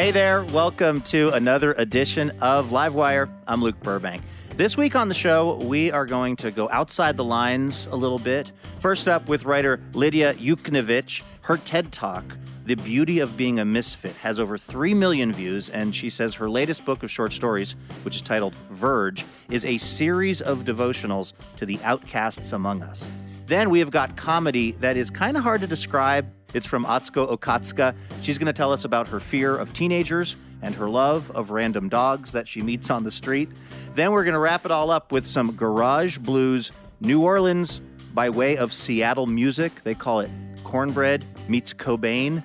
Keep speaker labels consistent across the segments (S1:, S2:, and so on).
S1: Hey there, welcome to another edition of Livewire. I'm Luke Burbank. This week on the show, we are going to go outside the lines a little bit. First up, with writer Lydia Yuknavitch, her TED Talk, The Beauty of Being a Misfit, has over 3 million views, and she says her latest book of short stories, which is titled Verge, is a series of devotionals to the outcasts among us. Then we have got comedy that is kind of hard to describe it's from Atsuko Okatsuka. She's going to tell us about her fear of teenagers and her love of random dogs that she meets on the street. Then we're going to wrap it all up with some garage blues, New Orleans by way of Seattle music. They call it cornbread meets Cobain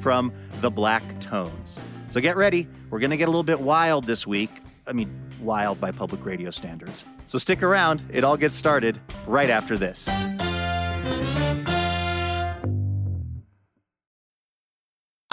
S1: from the Black Tones. So get ready. We're going to get a little bit wild this week. I mean, wild by public radio standards. So stick around. It all gets started right after this.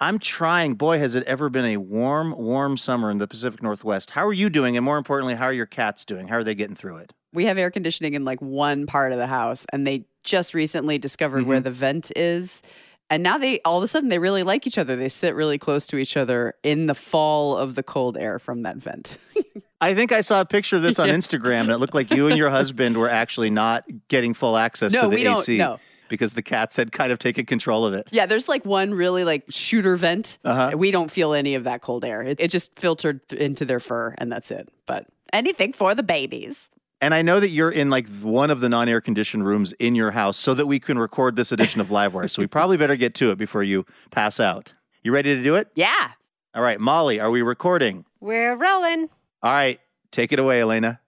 S1: I'm trying. Boy, has it ever been a warm, warm summer in the Pacific Northwest. How are you doing? And more importantly, how are your cats doing? How are they getting through it?
S2: We have air conditioning in like one part of the house, and they just recently discovered mm-hmm. where the vent is. And now they all of a sudden they really like each other. They sit really close to each other in the fall of the cold air from that vent.
S1: I think I saw a picture of this on yeah. Instagram, and it looked like you and your husband were actually not getting full access
S2: no,
S1: to the
S2: we
S1: AC.
S2: Don't, no
S1: because the cats had kind of taken control of it.
S2: Yeah, there's like one really like shooter vent. Uh-huh. We don't feel any of that cold air. It, it just filtered into their fur, and that's it. But anything for the babies.
S1: And I know that you're in like one of the non air conditioned rooms in your house so that we can record this edition of Livewire. so we probably better get to it before you pass out. You ready to do it?
S2: Yeah.
S1: All right, Molly, are we recording?
S3: We're rolling.
S1: All right, take it away, Elena.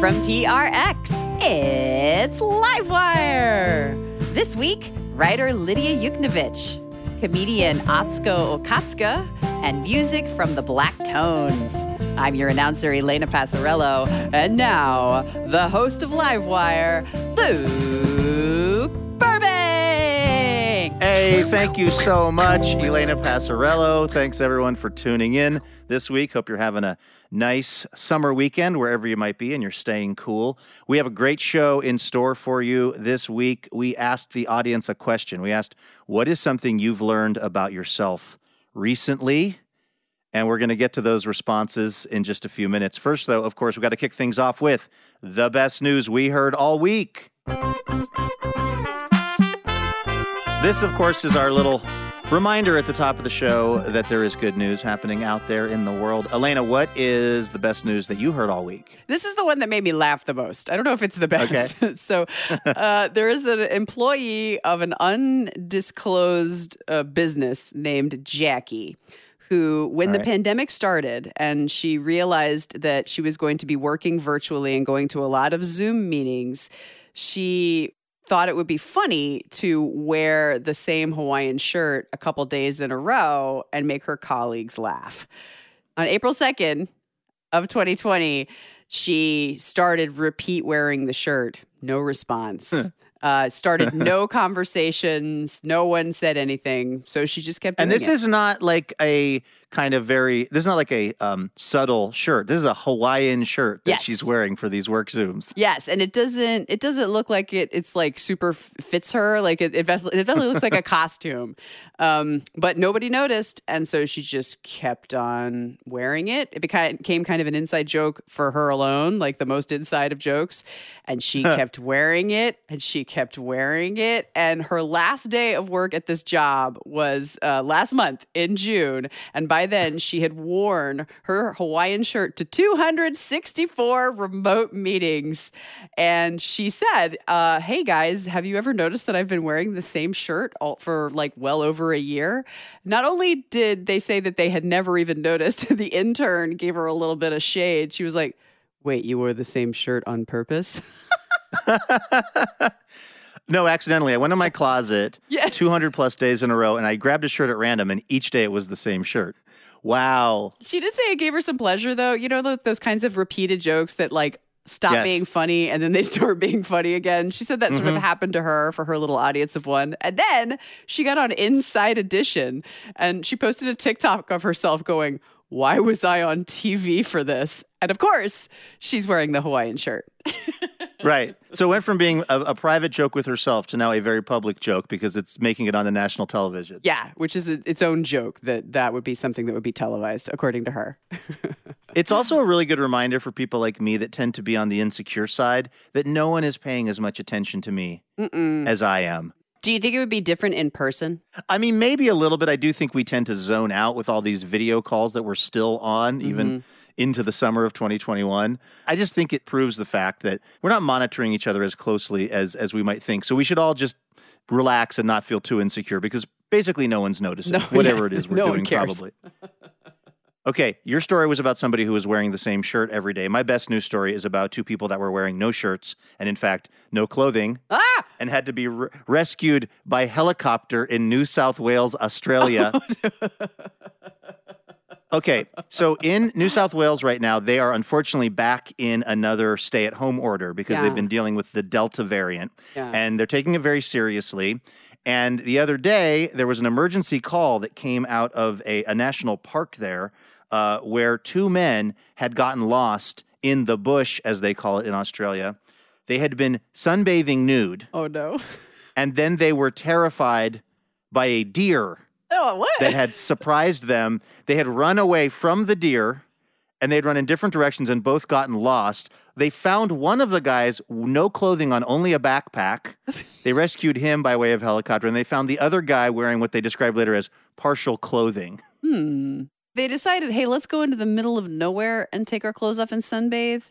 S2: From PRX, it's Livewire. This week, writer Lydia Yuknavitch, comedian Atsuko Okatsuka, and music from the Black Tones. I'm your announcer, Elena Passarello, and now, the host of Livewire, Luke
S1: Hey, thank you so much, Elena Passarello. Thanks everyone for tuning in this week. Hope you're having a nice summer weekend wherever you might be and you're staying cool. We have a great show in store for you this week. We asked the audience a question. We asked, What is something you've learned about yourself recently? And we're going to get to those responses in just a few minutes. First, though, of course, we've got to kick things off with the best news we heard all week. This, of course, is our little reminder at the top of the show that there is good news happening out there in the world. Elena, what is the best news that you heard all week?
S2: This is the one that made me laugh the most. I don't know if it's the best. Okay. so, uh, there is an employee of an undisclosed uh, business named Jackie who, when All the pandemic started and she realized that she was going to be working virtually and going to a lot of Zoom meetings, she thought it would be funny to wear the same Hawaiian shirt a couple days in a row and make her colleagues laugh. On April 2nd of 2020, she started repeat wearing the shirt. No response. Uh, started no conversations. No one said anything. So she just kept.
S1: And this
S2: it.
S1: is not like a kind of very. This is not like a um, subtle shirt. This is a Hawaiian shirt that
S2: Yes.
S1: she's wearing for these work zooms.
S2: Yes, and it doesn't. It doesn't look like it. It's like super fits her. Like it. It definitely, it definitely looks like a costume. Um, but nobody noticed, and so she just kept on wearing it. It became kind of an inside joke for her alone, like the most inside of jokes. And she kept wearing it, and she kept wearing it. And her last day of work at this job was uh, last month in June, and by then she had worn her Hawaiian shirt to 264 remote meetings. And she said, uh, Hey guys, have you ever noticed that I've been wearing the same shirt all, for like well over a year? Not only did they say that they had never even noticed, the intern gave her a little bit of shade. She was like, Wait, you wore the same shirt on purpose?
S1: No, accidentally. I went in my closet
S2: Yeah.
S1: 200 plus days in a row and I grabbed a shirt at random and each day it was the same shirt. Wow.
S2: She did say it gave her some pleasure, though. You know, those kinds of repeated jokes that like stop
S1: Yes.
S2: being funny and then they start being funny again. She said that sort of mm-hmm. happened to her for her little audience of one. And then she got on Inside Edition and she posted a TikTok of herself going, Why was I on TV for this? And of course, she's wearing the Hawaiian shirt.
S1: Right. So it went from being a, a private joke with herself to now a very public joke because it's making it on the national television.
S2: Yeah, which is a, its own joke that that would be something that would be televised, according to her.
S1: It's also a really good reminder for people like me that tend to be on the insecure side that no one is paying as much attention to me as I am.
S2: Do you think it would be different in person?
S1: I mean, maybe a little bit. I do think we tend to zone out with all these video calls that we're still on, even mm-hmm. into the summer of 2021. I just think it proves the fact that we're not monitoring each other as closely as as we might think. So we should all just relax and not feel too insecure because basically no one's noticing
S2: No,
S1: whatever
S2: yeah,
S1: it is we're
S2: no
S1: doing. Probably. Okay, your story was about somebody who was wearing the same shirt every day. My best news story is about two people that were wearing no shirts and, in fact, no clothing
S2: Ah!
S1: and had to be re- rescued by helicopter in New South Wales, Australia. okay, so in New South Wales right now, they are unfortunately back in another stay at home order because
S2: Yeah.
S1: they've been dealing with the Delta variant
S2: Yeah.
S1: and they're taking it very seriously. And the other day, there was an emergency call that came out of a, a national park there uh, where two men had gotten lost in the bush, as they call it in Australia. They had been sunbathing nude,
S2: Oh no.
S1: and then they were terrified by a deer
S2: Oh, what?
S1: that had surprised them. They had run away from the deer and they'd run in different directions and both gotten lost. They found one of the guys, no clothing on, only a backpack. They rescued him by way of helicopter and they found the other guy wearing what they described later as partial clothing.
S2: Hmm. They decided, hey, let's go into the middle of nowhere and take our clothes off and sunbathe.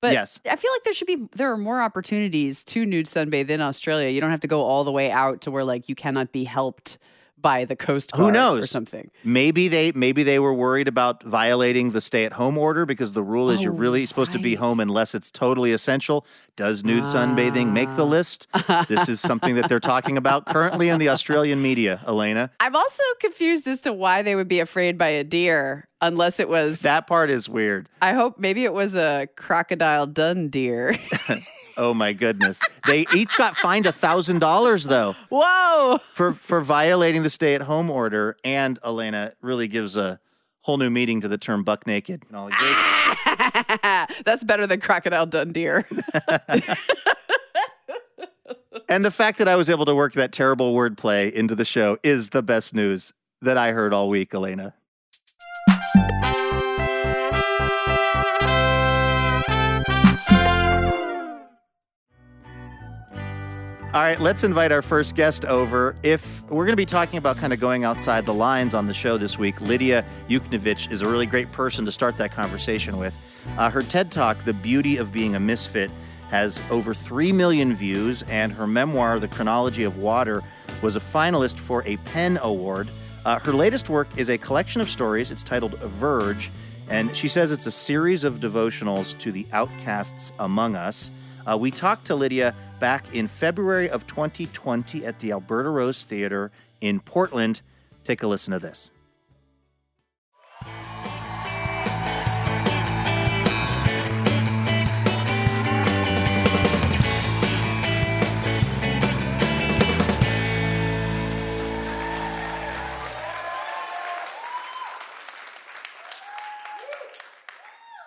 S2: But
S1: Yes.
S2: I feel like there should be there are more opportunities to nude sunbathe in Australia. You don't have to go all the way out to where like you cannot be helped by the coast guard Who
S1: knows or
S2: something.
S1: Maybe they maybe they were worried about violating the stay-at-home order because the rule is
S2: Oh,
S1: you're really supposed to be home unless it's totally essential. Does nude sunbathing make the
S2: Ah.
S1: list? this is something that they're talking about currently in the Australian media, Elena.
S2: I'm also confused as to why they would be afraid by a deer unless it was
S1: That part is weird.
S2: I hope maybe it was a crocodile dun deer.
S1: Oh my goodness. they each got fined a thousand dollars though
S2: Whoa.
S1: for for violating the stay at home order. And Elena really gives a whole new meaning to the term buck naked. And all the great-
S2: That's better than crocodile dun deer.
S1: and the fact that I was able to work that terrible wordplay into the show is the best news that I heard all week, Elena. All right, let's invite our first guest over. If we're going to be talking about kind of going outside the lines on the show this week, Lydia Yuknavitch is a really great person to start that conversation with. Uh, her TED Talk, The Beauty of Being a Misfit, has over 3 million views, and her memoir, The Chronology of Water, was a finalist for a PEN Award. Uh, her latest work is a collection of stories. It's titled Verge, and she says it's a series of devotionals to the outcasts among us. Uh, we talked to Lydia back in February of 2020 at the Alberta Rose Theater in Portland. Take a listen to this.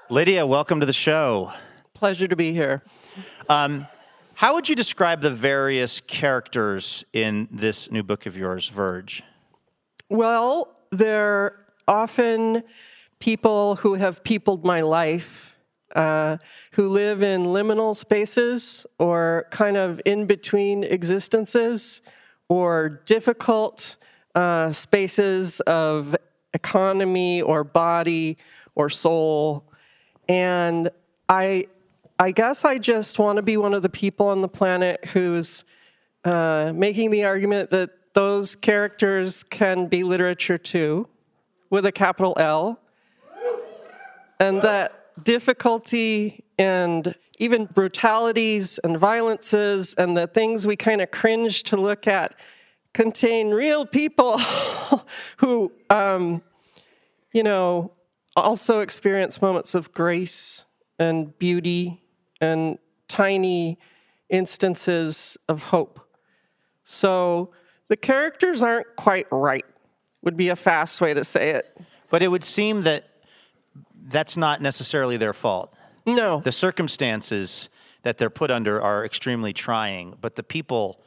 S1: Lydia, welcome to the show.
S3: Pleasure to be here.
S1: Um, how would you describe the various characters in this new book of yours, Verge?
S3: Well, they're often people who have peopled my life, uh, who live in liminal spaces or kind of in between existences or difficult uh, spaces of economy or body or soul. And I, I guess I just want to be one of the people on the planet who's uh, making the argument that those characters can be literature too, with a capital L, and that difficulty and even brutalities and violences and the things we kind of cringe to look at contain real people who, um, you know, also experience moments of grace and beauty and tiny instances of hope. So the characters aren't quite right, would be a fast way to say it.
S1: But it would seem that that's not necessarily their fault.
S3: No.
S1: The circumstances that they're put under are extremely trying, but the people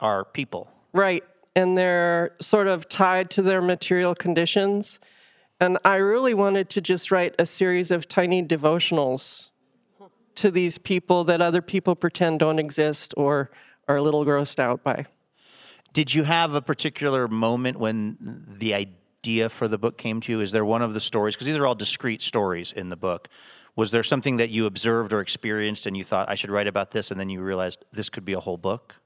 S1: are people.
S3: Right. And they're sort of tied to their material conditions. And I really wanted to just write a series of tiny devotionals to these people that other people pretend don't exist or are a little grossed out by.
S1: Did you have a particular moment when the idea for the book came to you? Is there one of the stories, because these are all discrete stories in the book, was there something that you observed or experienced and you thought, I should write about this, and then you realized this could be a whole book?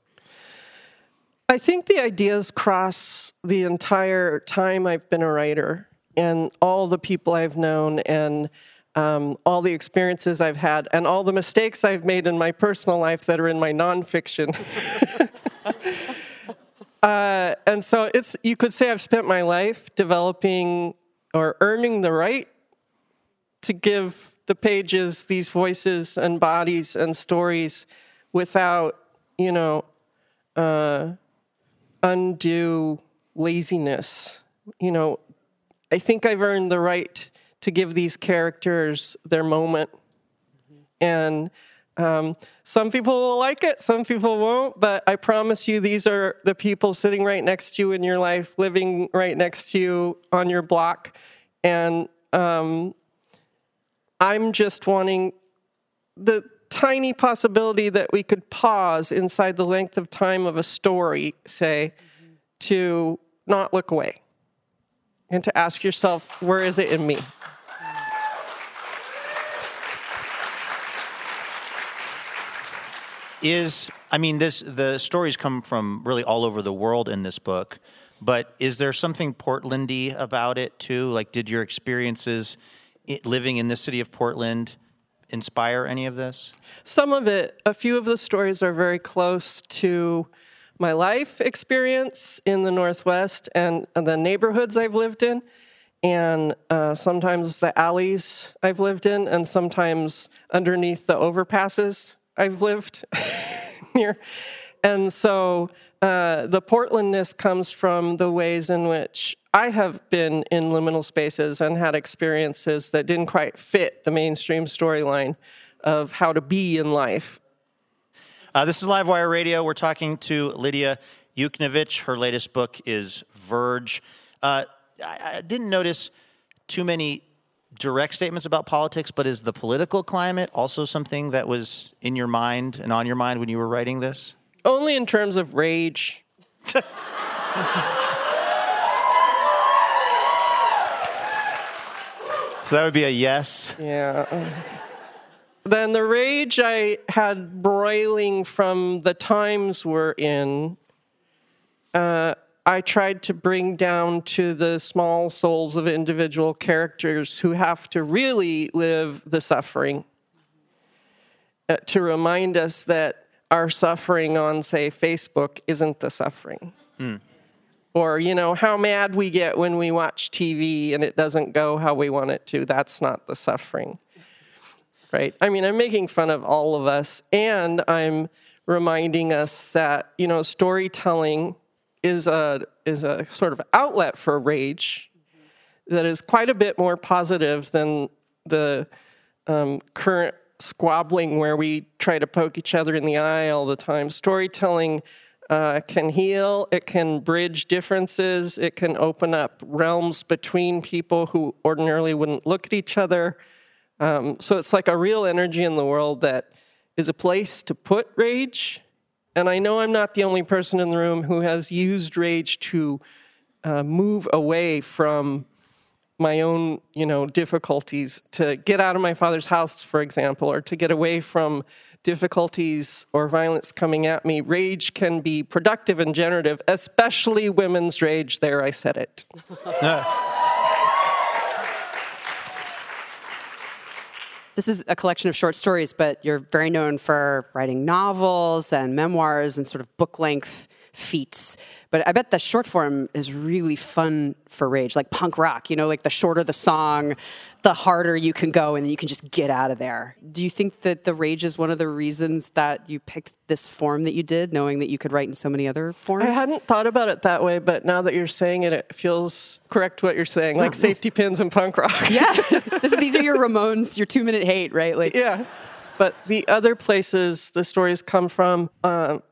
S3: I think the ideas cross the entire time I've been a writer and all the people I've known and um, all the experiences I've had and all the mistakes I've made in my personal life that are in my nonfiction. uh, and so it's you could say I've spent my life developing or earning the right to give the pages these voices and bodies and stories without, you know, uh, undue laziness. You know, I think I've earned the right to give these characters their moment. And um, some people will like it, some people won't, but I promise you, these are the people sitting right next to you in your life, living right next to you on your block. And um, I'm just wanting the tiny possibility that we could pause inside the length of time of a story, say, mm-hmm. to not look away and to ask yourself, where is it in me?
S1: Is I mean this the stories come from really all over the world in this book, but is there something Portlandy about it too? Like did your experiences living in the city of Portland inspire any of this?
S3: Some of it. A few of the stories are very close to my life experience in the Northwest and, the neighborhoods I've lived in, and uh, sometimes the alleys I've lived in, and sometimes underneath the overpasses I've lived near. And so uh, the Portlandness comes from the ways in which I have been in liminal spaces and had experiences that didn't quite fit the mainstream storyline of how to be in life
S1: uh, this is Livewire Radio. We're talking to Lydia Yuknavitch. Her latest book is Verge. Uh, I, I didn't notice too many direct statements about politics, but is the political climate also something that was in your mind and on your mind when you were writing this?
S3: Only in terms of rage. so
S1: that would be a yes.
S3: Yeah. Then the rage I had broiling from the times we're in, uh, I tried to bring down to the small souls of individual characters who have to really live the suffering. Uh, to remind us that our suffering on, say, Facebook isn't the suffering. Mm. Or, you know, how mad we get when we watch TV and it doesn't go how we want it to. That's not the suffering right? I mean, I'm making fun of all of us, and I'm reminding us that you know storytelling is a is a sort of outlet for rage that is quite a bit more positive than the um, current squabbling where we try to poke each other in the eye all the time. Storytelling uh, can heal, it can bridge differences, it can open up realms between people who ordinarily wouldn't look at each other. Um, so it's like a real energy in the world that is a place to put rage. And I know I'm not the only person in the room who has used rage to uh, move away from my own, you know, difficulties, to get out of my father's house, for example, or to get away from difficulties or violence coming at me. Rage can be productive and generative, especially women's rage. There, I said it.
S2: This is a collection of short stories, but you're very known for writing novels and memoirs and sort of book length feats. But I bet the short form is really fun for Rage, like punk rock, you know, like the shorter the song, the harder you can go and you can just get out of there. Do you think that the Rage is one of the reasons that you picked this form that you did, knowing that you could write in so many other forms?
S3: I hadn't thought about it that way, but now that you're saying it, it feels correct what you're saying, like safety pins and punk rock.
S2: yeah. this, these are your Ramones, your two minute hate, right? Like,
S3: yeah. But the other places the stories come from, um,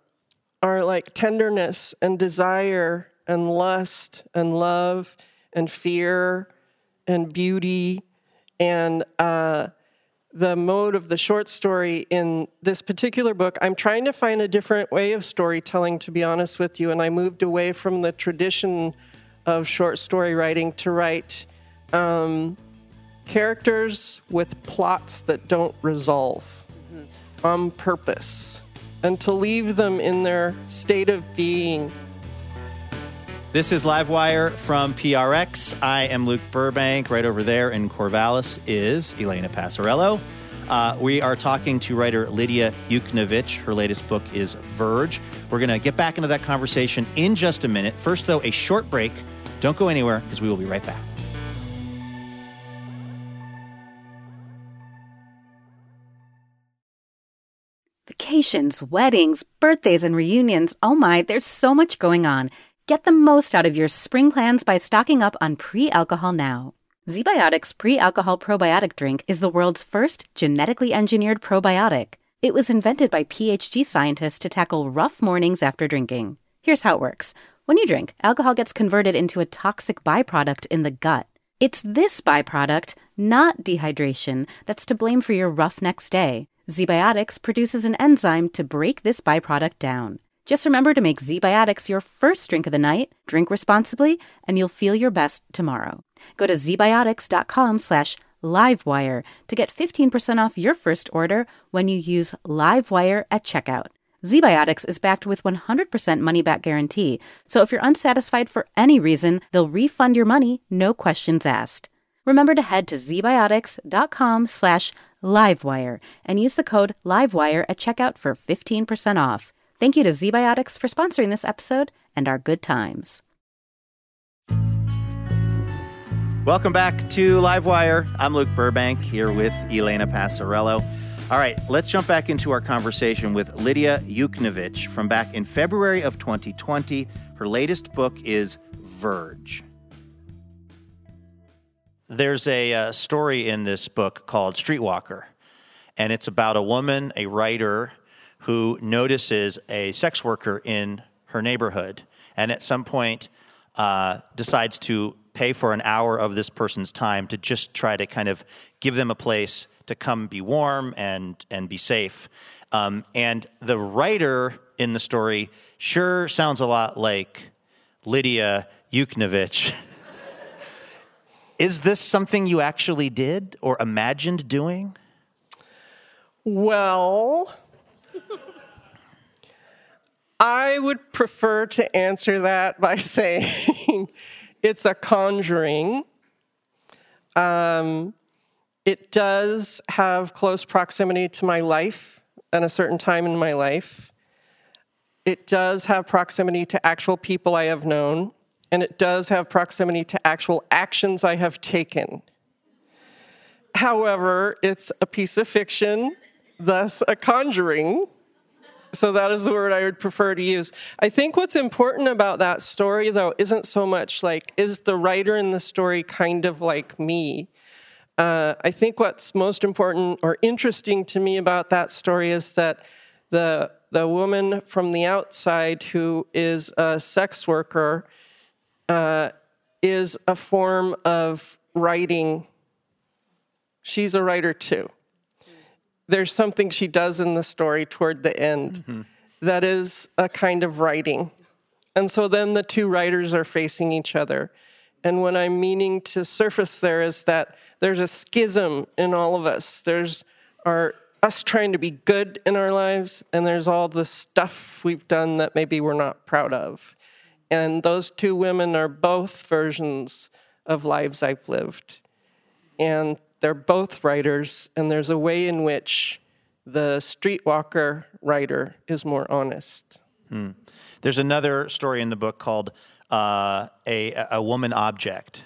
S3: are like tenderness and desire and lust and love and fear and beauty. And uh, the mode of the short story in this particular book i'm trying to find a different way of storytelling to be honest with you. And i moved away from the tradition of short story writing to write um, characters with plots that don't resolve mm-hmm. on purpose and to leave them in their state of being.
S1: This is Livewire from PRX. I am Luke Burbank. Right over there in Corvallis is Elena Passarello. Uh, we are talking to writer Lydia Yuknavitch. Her latest book is Verge. We're going to get back into that conversation in just a minute. First, though, a short break. Don't go anywhere because we will be right back.
S4: Vacations, weddings, birthdays, and reunions. Oh my, there's so much going on. Get the most out of your spring plans by stocking up on pre alcohol now. ZBiotics pre alcohol probiotic drink is the world's first genetically engineered probiotic. It was invented by PhD scientists to tackle rough mornings after drinking. Here's how it works when you drink, alcohol gets converted into a toxic byproduct in the gut. It's this byproduct, not dehydration, that's to blame for your rough next day. ZBiotics produces an enzyme to break this byproduct down. Just remember to make ZBiotics your first drink of the night, drink responsibly, and you'll feel your best tomorrow. Go to zbiotics.com slash livewire to get 15% off your first order when you use livewire at checkout. ZBiotics is backed with 100% money back guarantee, so if you're unsatisfied for any reason, they'll refund your money, no questions asked. Remember to head to zbiotics.com slash livewire and use the code livewire at checkout for 15% off. Thank you to ZBiotics for sponsoring this episode and our good times.
S1: Welcome back to Livewire. I'm Luke Burbank here with Elena Passarello. All right, let's jump back into our conversation with Lydia Yuknavitch from back in February of 2020. Her latest book is Verge. There's a uh, story in this book called Streetwalker, and it's about a woman, a writer, who notices a sex worker in her neighborhood, and at some point uh, decides to pay for an hour of this person's time to just try to kind of give them a place to come be warm and and be safe. Um, and the writer in the story sure sounds a lot like Lydia Yuknavitch. Is this something you actually did or imagined doing?
S3: Well, I would prefer to answer that by saying it's a conjuring. Um, it does have close proximity to my life and a certain time in my life. It does have proximity to actual people I have known and it does have proximity to actual actions I have taken. However, it's a piece of fiction, thus a conjuring. So that is the word I would prefer to use. I think what's important about that story, though, isn't so much like, is the writer in the story kind of like me? uh, I think what's most important or interesting to me about that story is that the the woman from the outside who is a sex worker uh, is a form of writing. She's a writer too. There's something she does in the story toward the end
S1: Mm-hmm.
S3: that is a kind of writing. And so then the two writers are facing each other. And what I'm meaning to surface there is that there's a schism in all of us. There's our us trying to be good in our lives, and there's all the stuff we've done that maybe we're not proud of. And those two women are both versions of lives I've lived. And they're both writers, and there's a way in which the streetwalker writer is more honest.
S1: There's another story in the book called uh, a a woman object,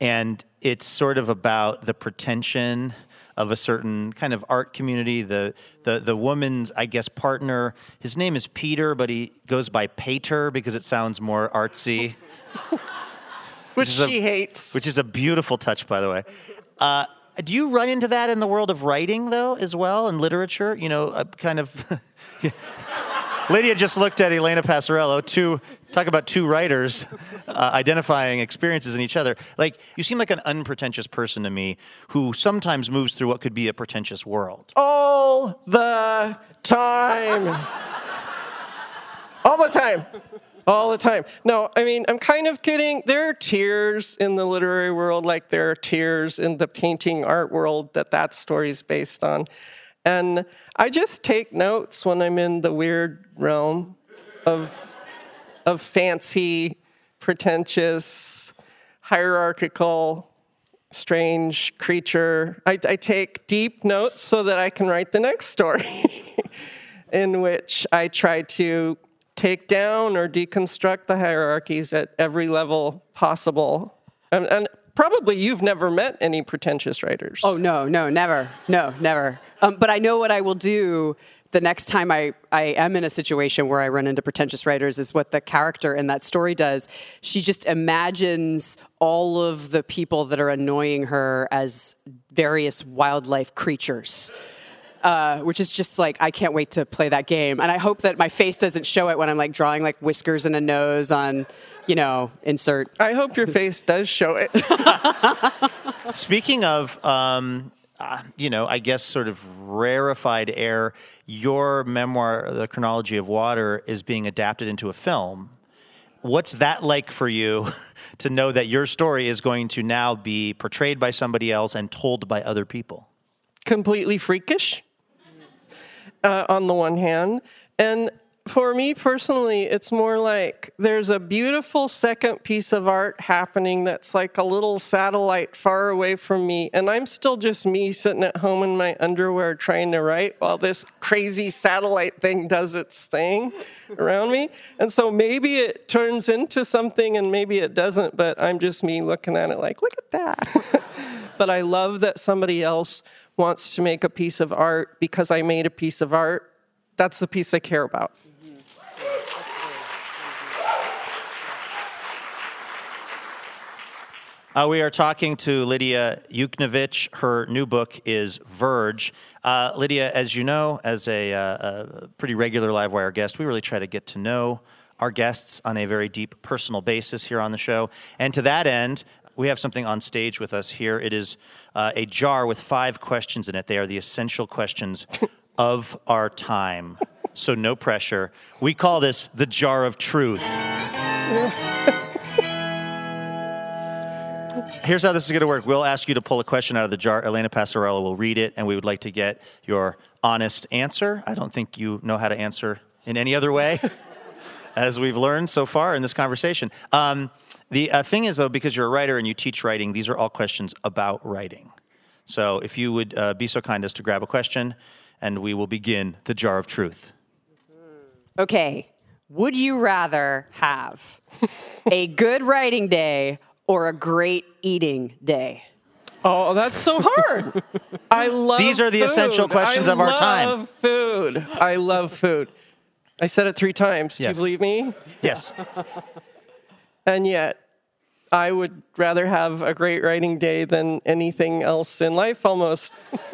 S1: and it's sort of about the pretension of a certain kind of art community. The the the woman's I guess partner. His name is Peter, but he goes by Pater because it sounds more artsy.
S3: Which
S1: a-
S3: she hates.
S1: which is a beautiful touch, by the way. Uh, do you run into that in the world of writing, though, as well, in literature? You know, uh, kind of. Lydia just looked at Elena Passarello. Two talk about two writers uh, identifying experiences in each other. Like you seem like an unpretentious person to me, who sometimes moves through what could be a pretentious world.
S3: all the time. all the time. All the time. No, I mean, I'm kind of kidding. There are tears in the literary world, like there are tears in the painting art world that that story's based on. And I just take notes when I'm in the weird realm of, of fancy, pretentious, hierarchical, strange creature. I, I take deep notes so that I can write the next story, in which I try to take down or deconstruct the hierarchies at every level possible. And, and probably you've never met any pretentious writers.
S2: Oh no, no, never, no, never. Um, but I know what I will do the next time I, I am in a situation where I run into pretentious writers is what the character in that story does. She just imagines all of the people that are annoying her as various wildlife creatures. Uh, which is just like I can't wait to play that game, and I hope that my face doesn't show it when I'm like drawing like whiskers and a nose on, you know, insert.
S3: I hope your face does show it.
S1: Speaking of, um, uh, you know, I guess sort of rarefied air, your memoir, The Chronology of Water, is being adapted into a film. What's that like for you to know that your story is going to now be portrayed by somebody else and told by other people?
S3: completely freakish uh, on the one hand. And for me personally, it's more like there's a beautiful second piece of art happening that's like a little satellite far away from me. And I'm still just me sitting at home in my underwear trying to write while this crazy satellite thing does its thing around me. And so maybe it turns into something and maybe it doesn't, but I'm just me looking at it like, look at that. but I love that somebody else wants to make a piece of art because I made a piece of art. That's the piece I care about.
S1: Uh, we are talking to Lydia Yuknavitch. Her new book is Verge. Uh, Lydia, as you know, as a, uh, a pretty regular Livewire guest, we really try to get to know our guests on a very deep personal basis here on the show. And to that end, we have something on stage with us here. It is uh, a jar with five questions in it. They are the essential questions of our time. So, no pressure. We call this the jar of truth. Here's how this is going to work. We'll ask you to pull a question out of the jar. Elena Passarello will read it, and we would like to get your honest answer. I don't think you know how to answer in any other way, as we've learned so far in this conversation. Um, the uh, thing is, though, because you're a writer and you teach writing, these are all questions about writing. So if you would uh, be so kind as to grab a question, and we will begin the jar of truth.
S2: Okay, would you rather have a good writing day or a great eating day?
S3: Oh, that's so hard. I love
S1: These are the
S3: food.
S1: essential questions
S3: I
S1: of our time.
S3: I love food. I love food. I said it three times. Do you believe me?
S1: Yes.
S3: And yet, I would rather have a great writing day than anything else in life almost.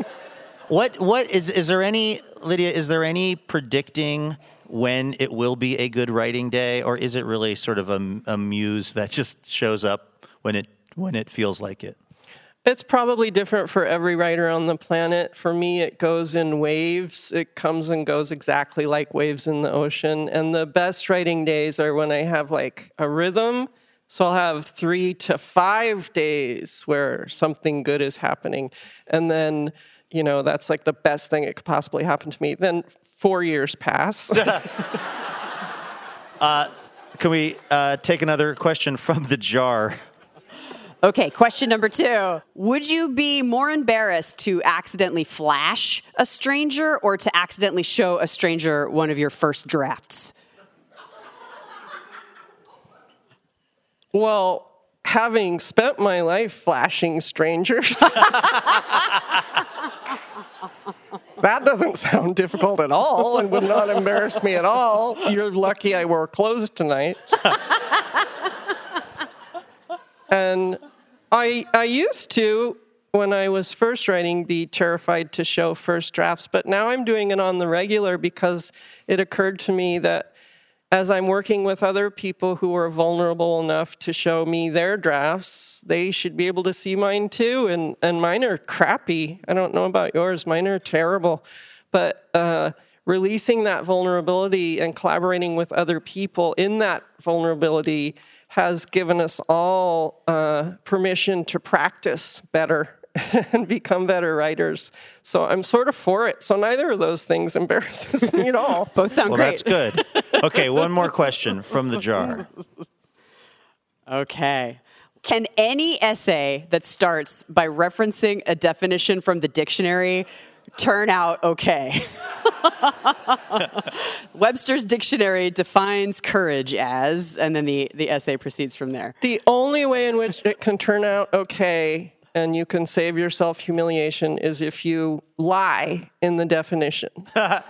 S1: What what is is there any Lydia? Is there any predicting when it will be a good writing day, or is it really sort of a, a muse that just shows up when it when it feels like it?
S3: It's probably different for every writer on the planet. For me, it goes in waves. It comes and goes exactly like waves in the ocean. And the best writing days are when I have like a rhythm. So I'll have three to five days where something good is happening. And then, you know, that's like the best thing that could possibly happen to me. Then four years pass.
S1: Can we uh, take another question from the jar?
S2: Okay, question number two. Would you be more embarrassed to accidentally flash a stranger or to accidentally show a stranger one of your first drafts?
S3: well, having spent my life flashing strangers, that doesn't sound difficult at all and would not embarrass me at all. You're lucky I wore clothes tonight. and I, I used to, when I was first writing, be terrified to show first drafts, but now I'm doing it on the regular because it occurred to me that as I'm working with other people who are vulnerable enough to show me their drafts, they should be able to see mine too. And, and mine are crappy. I don't know about yours, mine are terrible. But uh, releasing that vulnerability and collaborating with other people in that vulnerability has given us all uh, permission to practice better and become better writers. So I'm sort of for it. So neither of those things embarrasses me at all.
S2: Both sound
S1: Well,
S2: great.
S1: that's good. Okay, one more question from the jar.
S2: Okay. Can any essay that starts by referencing a definition from the dictionary turn out okay? Webster's dictionary defines courage as, and then the, the essay proceeds from there.
S3: The only way in which it can turn out okay and you can save yourself humiliation is if you lie in the definition.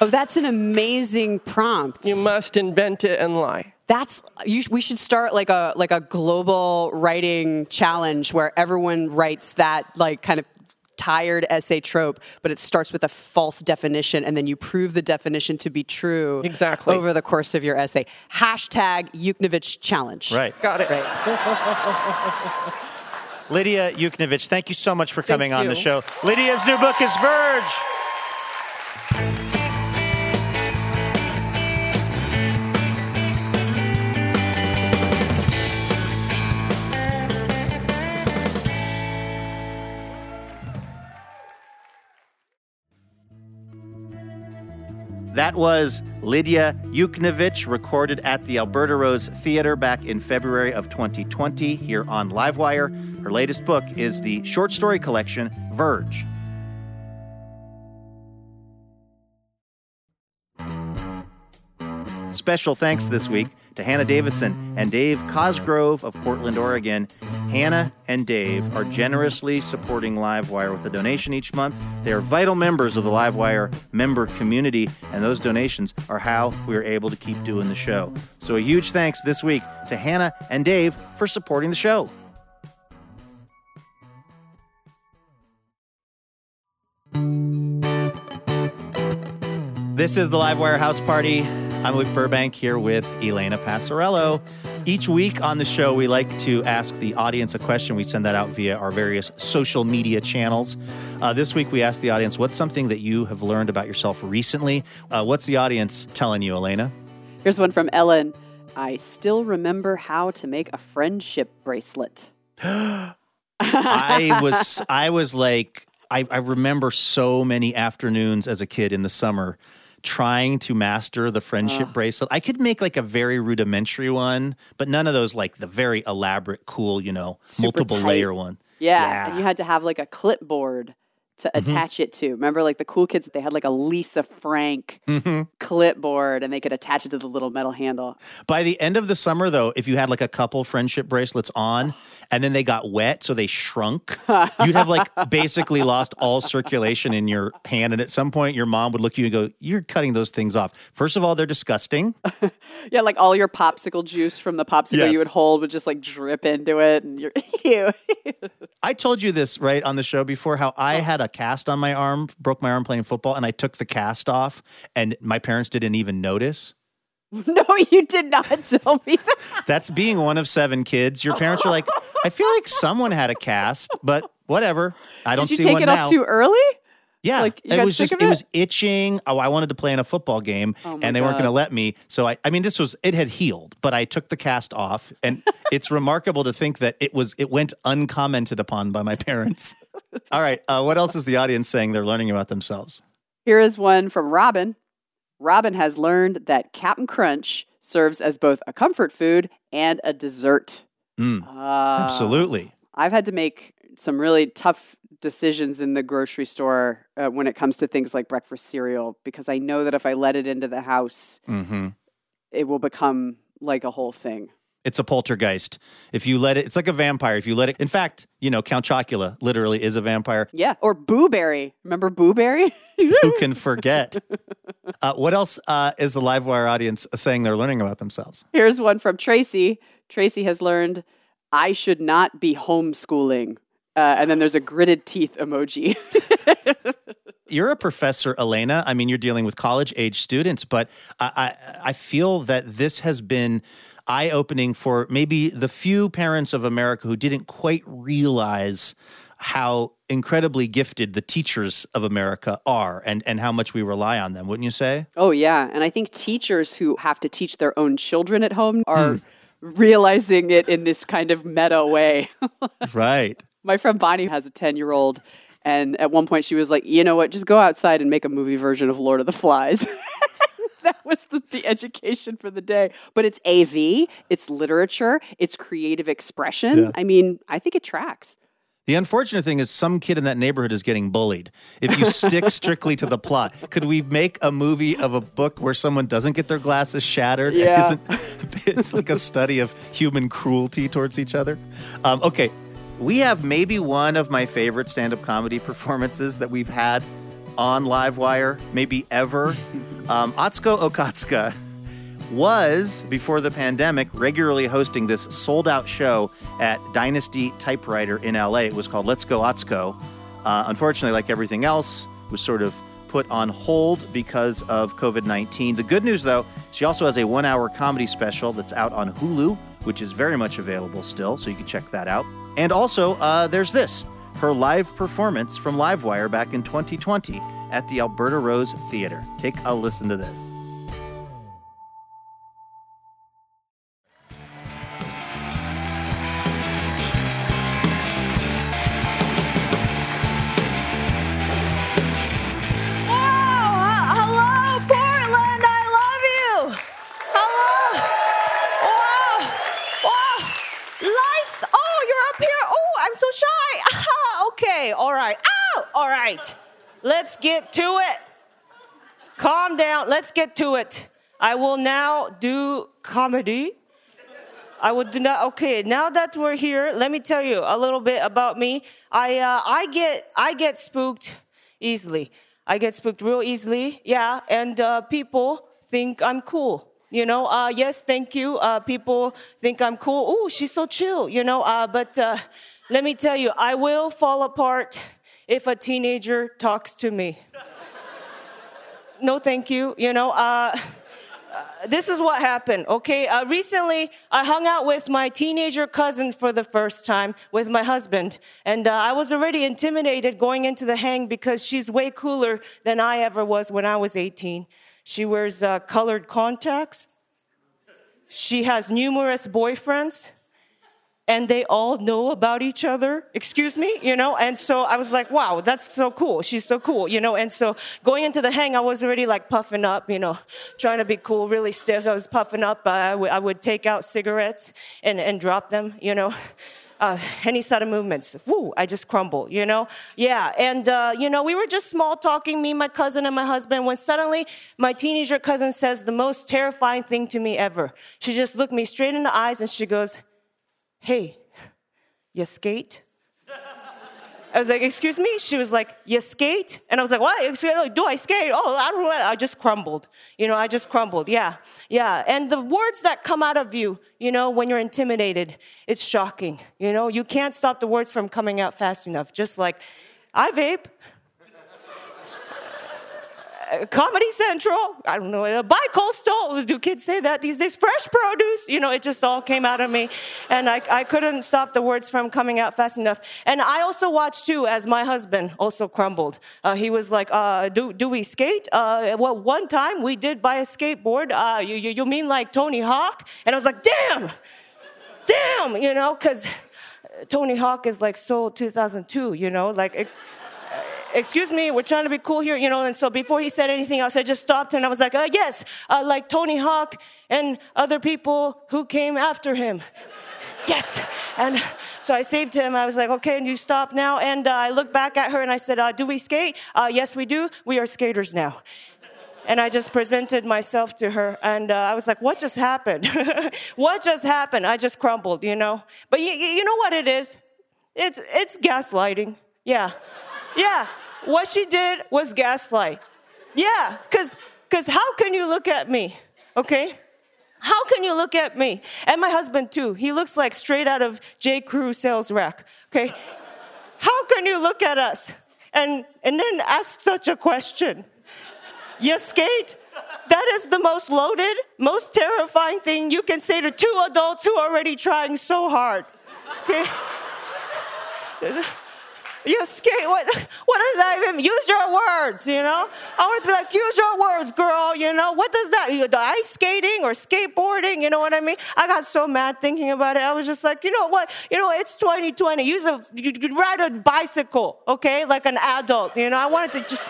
S2: Oh, that's an amazing prompt.
S3: You must invent it and lie.
S2: That's you, we should start like a like a global writing challenge where everyone writes that like kind of tired essay trope, but it starts with a false definition, and then you prove the definition to be true
S3: Exactly.
S2: over the course of your essay. Hashtag Yuknavitch challenge.
S1: Right.
S3: Got it.
S2: Right.
S1: Lydia Yuknavitch, thank you so much for coming on the show. Lydia's new book is Verge. That was Lydia Yuknavitch, recorded at the Alberta Rose Theater back in February of 2020 here on Livewire. Her latest book is the short story collection Verge. Special thanks this week to Hannah Davison and Dave Cosgrove of Portland, Oregon. Hannah and Dave are generously supporting Livewire with a donation each month. They are vital members of the Livewire member community, and those donations are how we are able to keep doing the show. So, a huge thanks this week to Hannah and Dave for supporting the show. This is the Livewire House Party. I'm Luke Burbank here with Elena Passarello. Each week on the show, we like to ask the audience a question. We send that out via our various social media channels. Uh, this week, we asked the audience, What's something that you have learned about yourself recently? Uh, what's the audience telling you, Elena?
S2: Here's one from Ellen. I still remember how to make a friendship bracelet.
S1: I was, I was like, I, I remember so many afternoons as a kid in the summer trying to master the friendship bracelet. I could make like a very rudimentary one, but none of those like the very elaborate, cool, you know,
S2: Super
S1: multiple
S2: tight.
S1: layer one.
S2: Yeah,
S1: Yeah. Mm-hmm.
S2: and you had to have like a clipboard to attach it to. Remember, like the cool kids, they had like a Lisa Frank
S1: Mm-hmm.
S2: clipboard, and they could attach it to the little metal handle.
S1: By the end of the summer, though, if you had like a couple friendship bracelets on, and then they got wet, so they shrunk. You'd have like basically lost all circulation in your hand. And at some point, your mom would look at you and go, You're cutting those things off. First of all, they're disgusting.
S2: yeah, like all your popsicle juice from the popsicle
S1: Yes.
S2: you would hold would just like drip into it, and you're ew.
S1: I told you this right on the show before how I oh. had a cast on my arm, broke my arm playing football, and I took the cast off, and my parents didn't even notice.
S2: no, you did not tell me that.
S1: That's being one of seven kids. Your parents are like, I feel like someone had a cast, but whatever. I don't
S2: Did you
S1: see
S2: take it
S1: now.
S2: off too early?
S1: yeah,
S2: like, you
S1: it
S2: got
S1: was
S2: sick
S1: just
S2: of
S1: it
S2: it?
S1: was itching. Oh, I wanted to play in a football game,
S2: Oh
S1: and they weren't going to let me. So I, I mean, this was it had healed, but I took the cast off, and it's remarkable to think that it was it went uncommented upon by my parents. All right, uh, what else is the audience saying they're learning about themselves?
S2: Here is one from Robin. Robin has learned that Captain Crunch serves as both a comfort food and a dessert.
S1: Mm,
S2: Ah.
S1: absolutely.
S2: I've had to make some really tough decisions in the grocery store uh, when it comes to things like breakfast cereal because I know that if I let it into the house,
S1: hmm
S2: it will become like a whole thing.
S1: It's a poltergeist. If you let it, it's like a vampire. If you let it, in fact, you know, Count Chocula literally is a vampire.
S2: Yeah. Or Boo Berry. Remember Boo Berry?
S1: Who can forget? Uh, what else uh, is the Livewire audience saying they're learning about themselves?
S2: Here's one from Tracy. Tracy has learned I should not be homeschooling. Uh, and then there's a gritted teeth emoji.
S1: You're a professor, Elena. I mean, you're dealing with college age students, but I, I, I feel that this has been eye opening for maybe the few parents of America who didn't quite realize how incredibly gifted the teachers of America are and, and how much we rely on them, wouldn't you say?
S2: oh, yeah. And I think teachers who have to teach their own children at home hmm. are realizing it in this kind of meta way.
S1: right.
S2: My friend Bonnie has a 10 year old. And at one point, she was like, you know what? Just go outside and make a movie version of Lord of the Flies. that was the, the education for the day. But it's AV, it's literature, it's creative expression.
S1: Yeah.
S2: I mean, I think it tracks.
S1: The unfortunate thing is, some kid in that neighborhood is getting bullied. If you stick strictly to the plot, could we make a movie of a book where someone doesn't get their glasses shattered?
S2: Yeah.
S1: isn't- it's like a study of human cruelty towards each other. Um, okay, we have maybe one of my favorite stand-up comedy performances that we've had on Livewire, maybe ever. Um, Atsuko Okatsuka was, before the pandemic, regularly hosting this sold out show at Dynasty Typewriter in LA. It was called Let's Go Atsuko. Uh, unfortunately, like everything else, was sort of put on hold because of COVID 19. The good news, though, she also has a one hour comedy special that's out on Hulu, which is very much available still, so you can check that out. And also, uh, there's this her live performance from Livewire back in 2020 at the Alberta Rose Theater. Take a listen to this.
S5: Let's get to it. I will now do comedy. I would do not. Okay, now that we're here, let me tell you a little bit about me. I uh, I get I get spooked easily. I get spooked real easily. Yeah, and uh, people think I'm cool. You know, uh, yes, thank you. Uh, people think I'm cool. Oh, she's so chill. You know, uh, but uh, let me tell you, I will fall apart if a teenager talks to me. No, thank you. You know. Uh, this is what happened, okay? Uh, recently, I hung out with my teenager cousin for the first time with my husband. And uh, I was already intimidated going into the hang because she's way cooler than I ever was when I was 18. She wears uh, colored contacts. She has numerous boyfriends. And they all know about each other. Excuse me, you know? And so I was like, wow, that's so cool. She's so cool, you know? And so going into the hang, I was already like puffing up, you know, trying to be cool, really stiff. I was puffing up. Uh, I, would, take out cigarettes and, and drop them, you know? Uh, any sudden movements, woo, I just crumble, you know? Yeah, and, uh, you know, we were just small talking, me, my cousin, and my husband, when suddenly my teenager cousin says the most terrifying thing to me ever. She just looked me straight in the eyes and she goes, Hey, You skate? I was like, excuse me? She was like, you skate? And I was like, what? Do I skate? Oh, I don't know. I just crumbled. You know, I just crumbled. Yeah, yeah. And the words that come out of you, you know, when you're intimidated, it's shocking. You know, you can't stop the words from coming out fast enough. Just like, I vape. Comedy Central, I don't know, bi-coastal, do kids say that these days? Fresh produce, you know, it just all came out of me. And I, I couldn't stop the words from coming out fast enough. And I also watched too, as my husband also crumbled. Uh, he was like, uh, do, do we skate? Uh, well, one time we did buy a skateboard. Uh, you, you, you mean like Tony Hawk? And I was like, damn, damn, you know, because Tony Hawk is like so 2002, you know, like. It, excuse me, we're trying to be cool here, you know. And so before he said anything else, I just stopped and I was like, uh, yes, uh, like Tony Hawk and other people who came after him. yes. And so I saved him. I was like, okay, and you stop now. And uh, I looked back at her and I said, uh, do we skate? Uh, yes, we do. We are skaters now. And I just presented myself to her, and uh, I was like, "What just happened? what just happened? I just crumbled, you know." But you, you know what it is? It's it's gaslighting. Yeah, yeah. What she did was gaslight. Yeah, because because how can you look at me? Okay? How can you look at me? And my husband too. He looks like straight out of J. Crew sales rack. Okay? How can you look at us and and then ask such a question? Yes, skate? That is the most loaded, most terrifying thing you can say to two adults who are already trying so hard. Okay? You skate. What, what does that even mean? Use your words, you know? I want to be like, use your words, girl, you know? What does that, the ice skating or skateboarding, you know what I mean? I got so mad thinking about it. I was just like, you know what? You know, it's 2020. Use a, you ride a bicycle, okay? Like an adult, you know? I wanted to just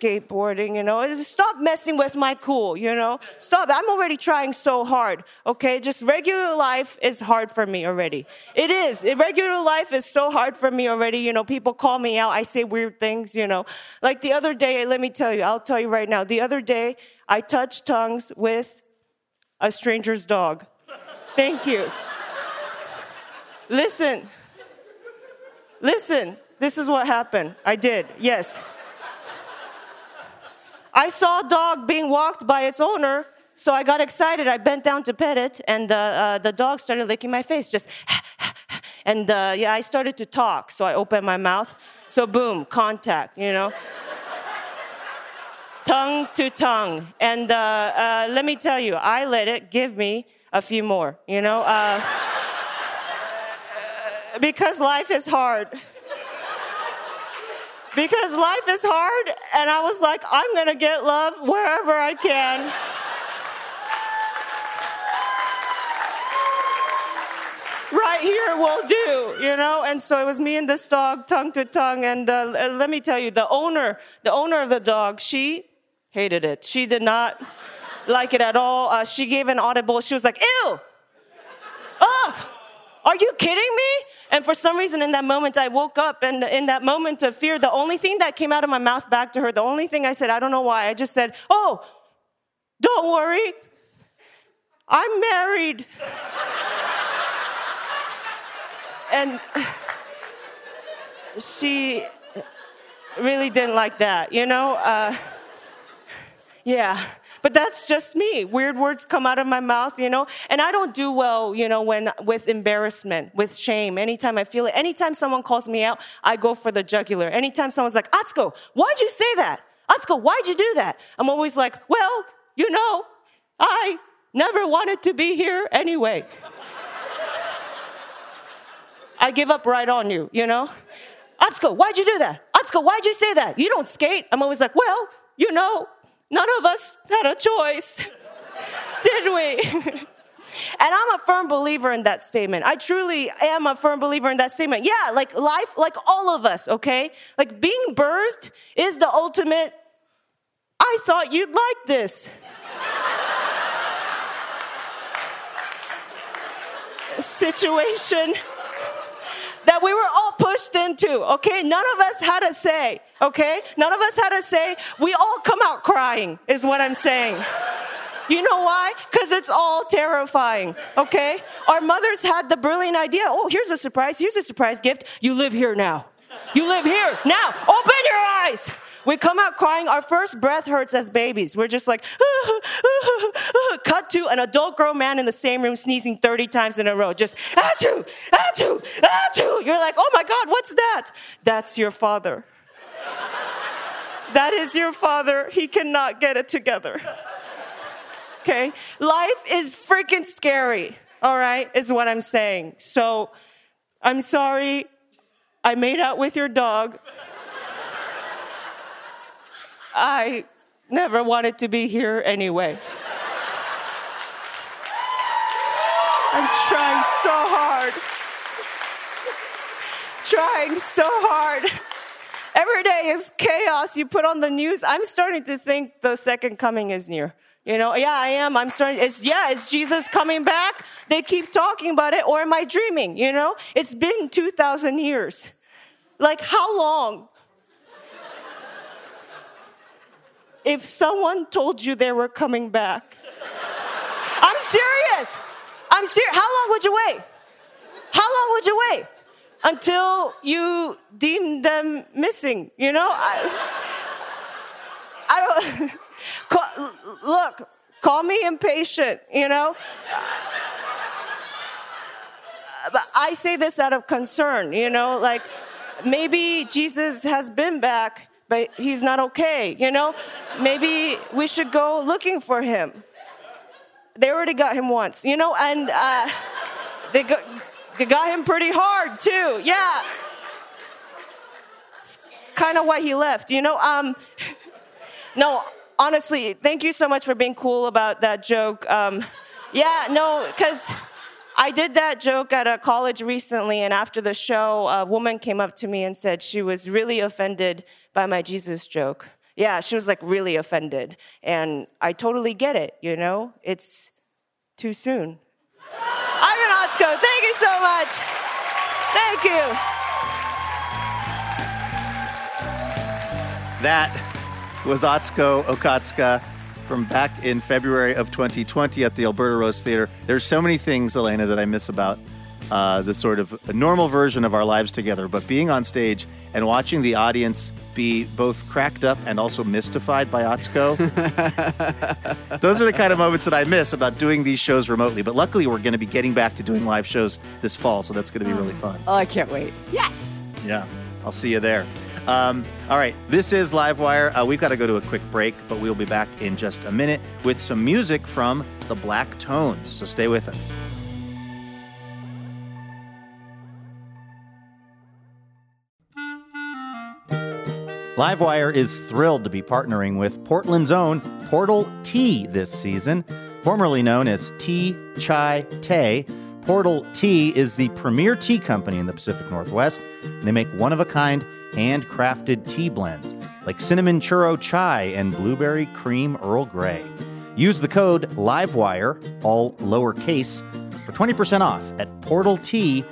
S5: skateboarding, you know. Stop messing with my cool, you know. Stop. I'm already trying so hard, okay? Just regular life is hard for me already. It is. Regular life is so hard for me already. You know, people call me out. I say weird things, you know. Like the other day, let me tell you, I'll tell you right now. The other day, I touched tongues with a stranger's dog. Thank you. Listen. Listen. This is what happened. I did. Yes. I saw a dog being walked by its owner, so I got excited. I bent down to pet it, and uh, uh, the dog started licking my face, just. and uh, yeah, I started to talk, so I opened my mouth. So boom, contact, you know. tongue to tongue, and uh, uh, let me tell you, I let it give me a few more, you know, uh, because life is hard because life is hard, and I was like, I'm gonna get love wherever I can. right here will do, you know? And so it was me and this dog, tongue to tongue. And uh, let me tell you, the owner, the owner of the dog, she hated it. She did not like it at all. Uh, she gave an audible. She was like, ew. Are you kidding me? And for some reason, in that moment, I woke up, and in that moment of fear, the only thing that came out of my mouth back to her, the only thing I said, I don't know why, I just said, Oh, don't worry, I'm married. and she really didn't like that, you know? Uh, yeah. But that's just me. Weird words come out of my mouth, you know? And I don't do well, you know, when with embarrassment, with shame. Anytime I feel it, anytime someone calls me out, I go for the jugular. Anytime someone's like, Atsuko, why'd you say that? Atsuko, why'd you do that? I'm always like, well, you know, I never wanted to be here anyway. I give up right on you, you know? Atsuko, why'd you do that? Atsuko, why'd you say that? You don't skate. I'm always like, well, you know, None of us had a choice, did we? and I'm a firm believer in that statement. I truly am a firm believer in that statement. Yeah, like life, like all of us, okay? Like being birthed is the ultimate, I thought you'd like this. situation that we were all pushed into, okay? None of us had a say, okay? None of us had a say. We all come out crying, is what I'm saying. You know why? Because it's all terrifying, okay? Our mothers had the brilliant idea oh, here's a surprise, here's a surprise gift. You live here now. You live here now. Open your eyes. We come out crying. Our first breath hurts as babies. We're just like, cut to an adult grown man in the same room sneezing 30 times in a row. Just, achoo, achoo, achoo. You're like, oh my God, what's that? That's your father. that is your father. He cannot get it together. Okay? Life is freaking scary, all right, is what I'm saying. So I'm sorry I made out with your dog. I never wanted to be here anyway. I'm trying so hard. trying so hard. Every day is chaos. You put on the news. I'm starting to think the second coming is near. You know, yeah, I am. I'm starting. It's yeah, is Jesus coming back? They keep talking about it, or am I dreaming? You know, it's been two thousand years. Like how long? If someone told you they were coming back, I'm serious. I'm serious. How long would you wait? How long would you wait? Until you deem them missing, you know? I, I don't. Call, look, call me impatient, you know? But I say this out of concern, you know? Like, maybe Jesus has been back, but he's not okay, you know? Maybe we should go looking for him. They already got him once, you know? And uh, they, got, they got him pretty hard, too. Yeah. Kind of why he left, you know? Um, no, honestly, thank you so much for being cool about that joke. Um, yeah, no, because I did that joke at a college recently, and after the show, a woman came up to me and said she was really offended by my Jesus joke. Yeah, she was like really offended. And I totally get it, you know? It's too soon. Ivan Atsuko, thank you so much. Thank you.
S1: That was Atsuko Okatsuka from back in February of 2020 at the Alberta Rose Theater. There's so many things, Elena, that I miss about uh, the sort of normal version of our lives together. But being on stage and watching the audience be both cracked up and also mystified by Atsuko, those are the kind of moments that I miss about doing these shows remotely. But luckily, we're going to be getting back to doing live shows this fall, so that's going to be really fun.
S2: Oh, I can't wait. Yes.
S1: Yeah, I'll see you there. Um, all right, this is Livewire. Uh, we've got to go to a quick break, but we'll be back in just a minute with some music from the Black Tones. So stay with us. Livewire is thrilled to be partnering with Portland's own Portal Tea this season. Formerly known as Tea Chai Tay, Portal Tea is the premier tea company in the Pacific Northwest. They make one of a kind handcrafted tea blends like cinnamon churro chai and blueberry cream Earl Grey. Use the code LIVEWIRE, all lowercase, for 20% off at portaltea.co.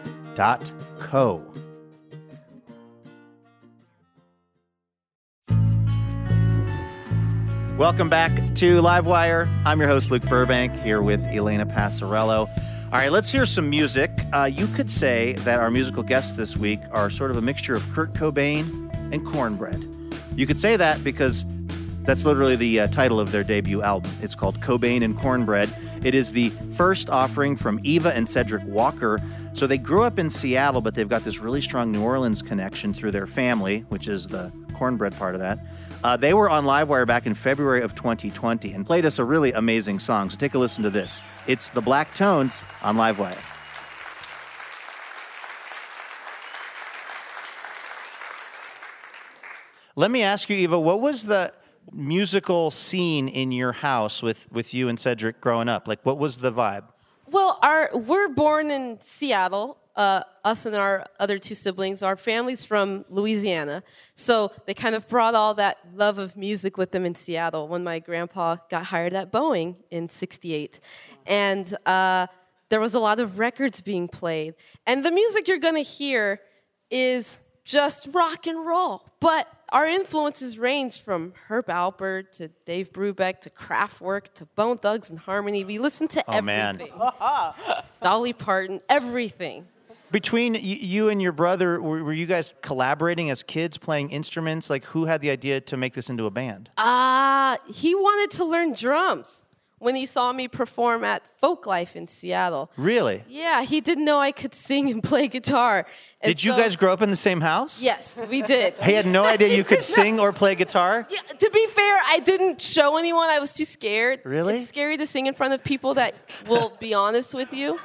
S1: Welcome back to Livewire. I'm your host, Luke Burbank, here with Elena Passarello. All right, let's hear some music. Uh, you could say that our musical guests this week are sort of a mixture of Kurt Cobain and cornbread. You could say that because that's literally the uh, title of their debut album. It's called Cobain and Cornbread. It is the first offering from Eva and Cedric Walker. So they grew up in Seattle, but they've got this really strong New Orleans connection through their family, which is the cornbread part of that. Uh, they were on Livewire back in February of 2020 and played us a really amazing song. So take a listen to this. It's the Black Tones on Livewire. Let me ask you, Eva, what was the musical scene in your house with, with you and Cedric growing up? Like, what was the vibe?
S6: Well, our we're born in Seattle, uh, us and our other two siblings. Our family's from Louisiana, so they kind of brought all that love of music with them in Seattle. When my grandpa got hired at Boeing in '68, and uh, there was a lot of records being played, and the music you're gonna hear is just rock and roll, but our influences range from Herb Alpert to Dave Brubeck to Kraftwerk to Bone Thugs-n-Harmony. We listen to everything.
S1: Oh, man.
S6: Dolly Parton, everything.
S1: Between you and your brother, were, you guys collaborating as kids, playing instruments? Like, who had the idea to make this into a band?
S6: Uh, he wanted to learn drums when he saw me perform at Folklife in Seattle.
S1: Really?
S6: Yeah, he didn't know I could sing and play guitar. And
S1: Did you
S6: so-
S1: guys grow up in the same house?
S6: Yes, we did.
S1: He had no idea you could sing or play guitar?
S6: Yeah, to be fair, I didn't show anyone. I was too scared.
S1: Really?
S6: It's scary to sing in front of people that will be honest with you.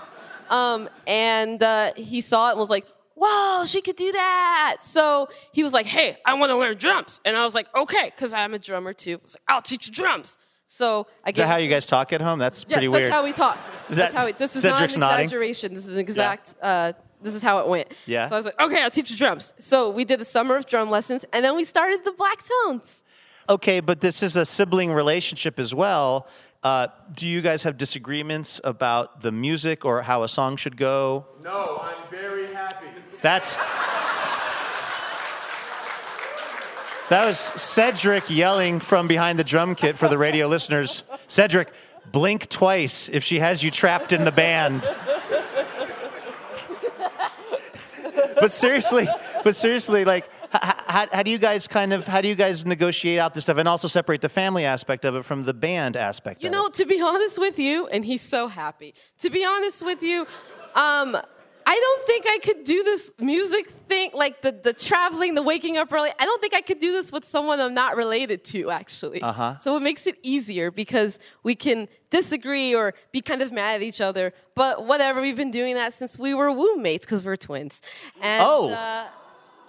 S6: Um, and uh, he saw it and was like, "Whoa, she could do that!" So he was like, "Hey, I want to learn drums," and I was like, "Okay," because I'm a drummer too. I was like, "I'll teach you drums." So I
S1: Is that how you guys talk at home? That's
S6: Yes,
S1: pretty
S6: that's
S1: weird.
S6: how we talk.
S1: Is
S6: that's how we, this is
S1: Cedric's
S6: not an
S1: nodding?
S6: exaggeration. This is an exact. Uh, this is how it went.
S1: Yeah.
S6: So I was like, okay, I'll teach you drums. So we did a summer of drum lessons, and then we started the Black Tones.
S1: Okay, but this is a sibling relationship as well. Uh, do you guys have disagreements about the music or how a song should go?
S7: No, I'm very happy.
S1: That's. That was Cedric yelling from behind the drum kit for the radio listeners. Cedric, blink twice if she has you trapped in the band. but seriously, but seriously, like, how, how do you guys kind of how do you guys negotiate out this stuff and also separate the family aspect of it from the band aspect?
S6: You know,
S1: it?
S6: to be honest with you, and he's so happy. To be honest with you, um, I don't think I could do this music thing, like the, the traveling, the waking up early. I don't think I could do this with someone I'm not related to, actually.
S1: Uh-huh.
S6: So it makes it easier because we can disagree or be kind of mad at each other. But whatever, we've been doing that since we were womb mates because we're twins. And,
S1: Oh,
S6: uh,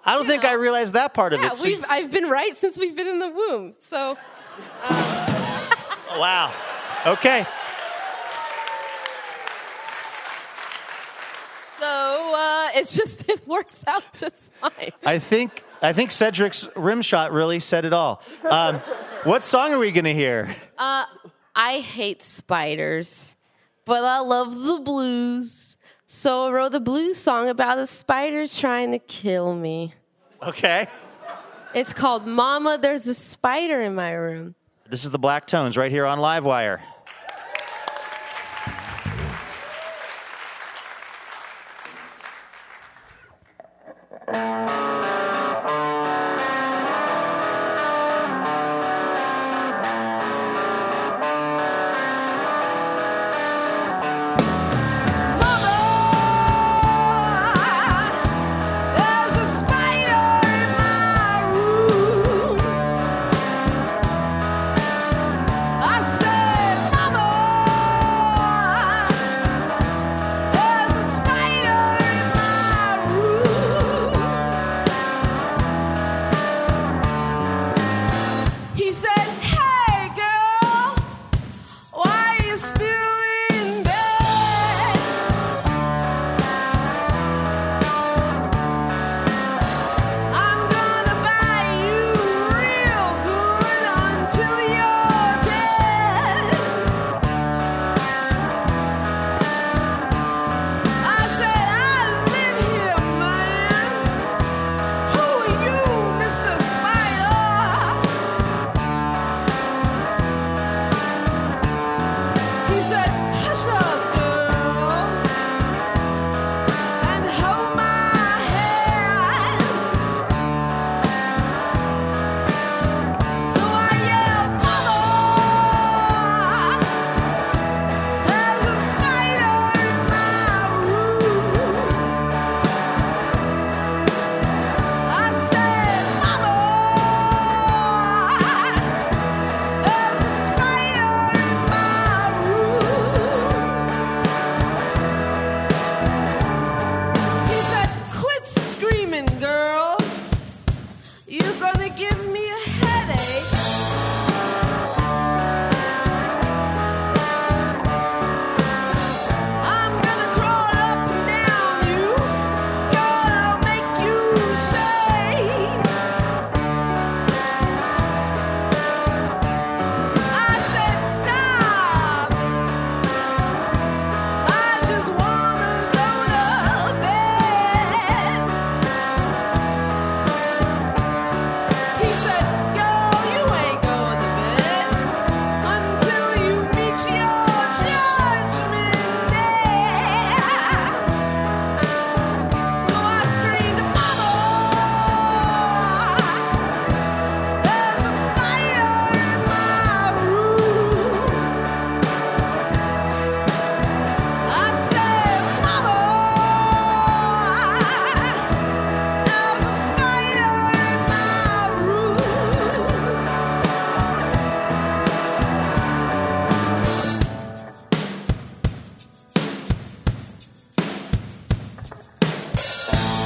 S1: I don't think I realized that part of
S6: yeah,
S1: it. So-
S6: we've, I've been right since we've been in the womb. So
S1: wow. Okay.
S6: So uh, it's just it works out just fine.
S1: I think I think Cedric's rim shot really said it all. Um, what song are we gonna hear?
S6: Uh, I hate spiders, but I love the blues. So I wrote a blues song about a spider trying to kill me.
S1: Okay.
S6: It's called Mama, There's a Spider in My Room.
S1: This is the Black Tones right here on Livewire.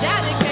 S6: Daddy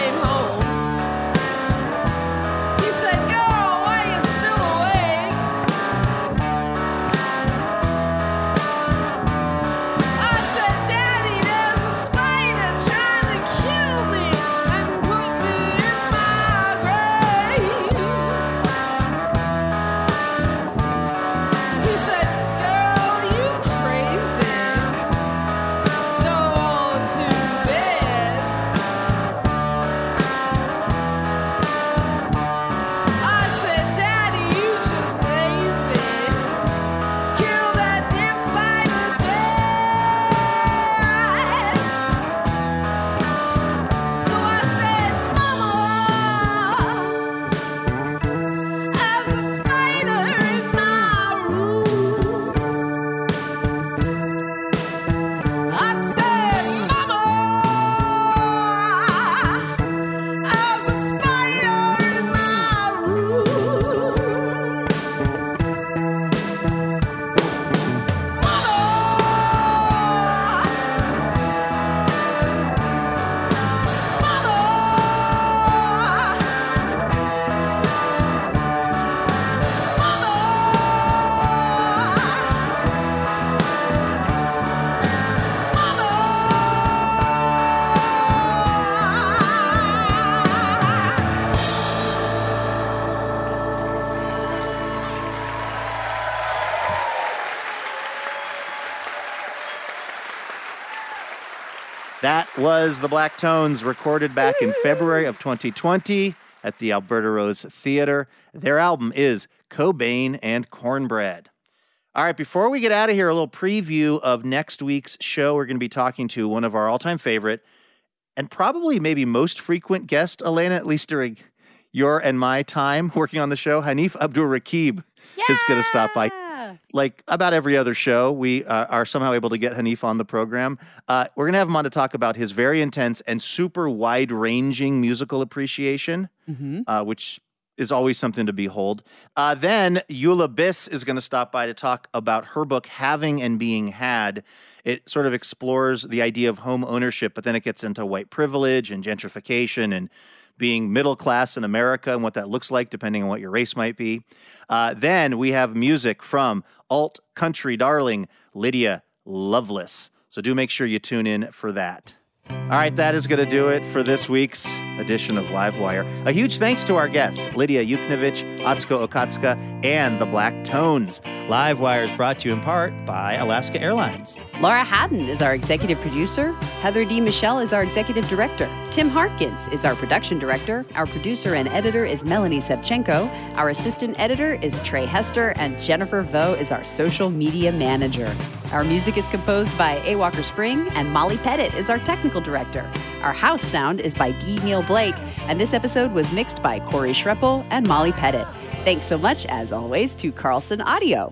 S6: That
S1: was the Black Tones recorded back in February of 2020 at the Alberta Rose Theater. Their album is Cobain and Cornbread. All right, before we get out of here, a little preview of next week's show. We're going to be talking to one of our all time favorite and probably maybe most frequent guest, Elena, at least during your and my time working on the show. Hanif Abdurraqib is going to stop by. Like about every other show, we uh, are somehow able to get Hanif on the program. Uh, we're going to have him on to talk about his very intense and super wide ranging musical appreciation, uh, which is always something to behold. Uh, then Eula Biss is going to stop by to talk about her book, Having and Being Had. It sort of explores the idea of home ownership, but then it gets into white privilege and gentrification and being middle class in America and what that looks like, depending on what your race might be. Uh, then we have music from alt country darling Lydia Loveless. So do make sure you tune in for that. All right, that is going to do it for this week's edition of Livewire. A huge thanks to our guests, Lidia Yuknavitch, Atsuko Okatsuka, and the Black Tones. Livewire is brought to you in part by Alaska Airlines.
S2: Laura Haddon is our executive producer. Heather D. Michelle is our executive director. Tim Harkins is our production director. Our producer and editor is Melanie Sevchenko. Our assistant editor is Trey Hester. And Jennifer Vo is our social media manager. Our music is composed by A. Walker Spring, and Molly Pettit is our technical director. Our house sound is by D. Neil Blake, and this episode was mixed by Corey Schreppel and Molly Pettit. Thanks so much, as always, to Carlson Audio.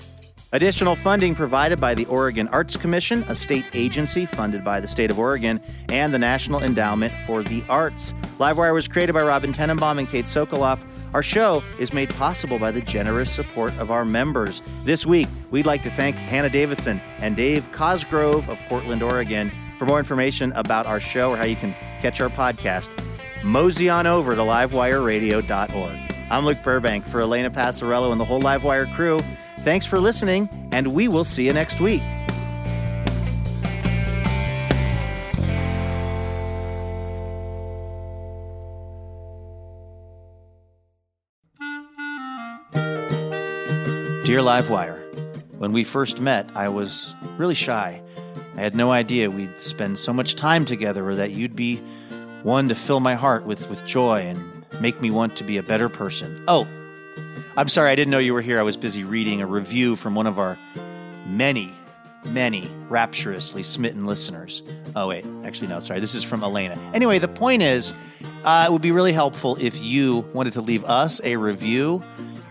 S1: Additional funding provided by the Oregon Arts Commission, a state agency funded by the state of Oregon, and the National Endowment for the Arts. Livewire was created by Robin Tenenbaum and Kate Sokoloff. Our show is made possible by the generous support of our members. This week, we'd like to thank Hannah Davidson and Dave Cosgrove of Portland, Oregon. For more information about our show or how you can catch our podcast, mosey on over to livewireradio.org. I'm Luke Burbank for Elena Passarello and the whole Livewire crew. Thanks for listening, and we will see you next week. Dear Livewire, when we first met, I was really shy. I had no idea we'd spend so much time together or that you'd be one to fill my heart with, with joy and make me want to be a better person. Oh, I'm sorry, I didn't know you were here. I was busy reading a review from one of our many, many rapturously smitten listeners. Oh, wait, actually, no, sorry. This is from Elena. Anyway, the point is, uh, it would be really helpful if you wanted to leave us a review.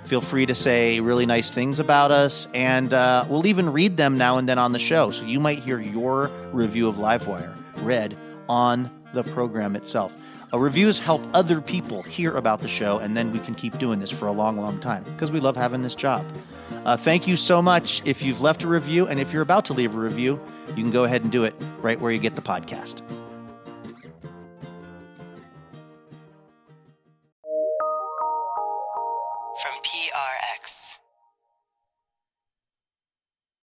S1: Feel free to say really nice things about us, and uh, we'll even read them now and then on the show. So you might hear your review of Livewire read on the program itself. Uh, reviews help other people hear about the show, and then we can keep doing this for a long, long time because we love having this job. Uh, thank you so much if you've left a review, and if you're about to leave a review, you can go ahead and do it right where you get the podcast.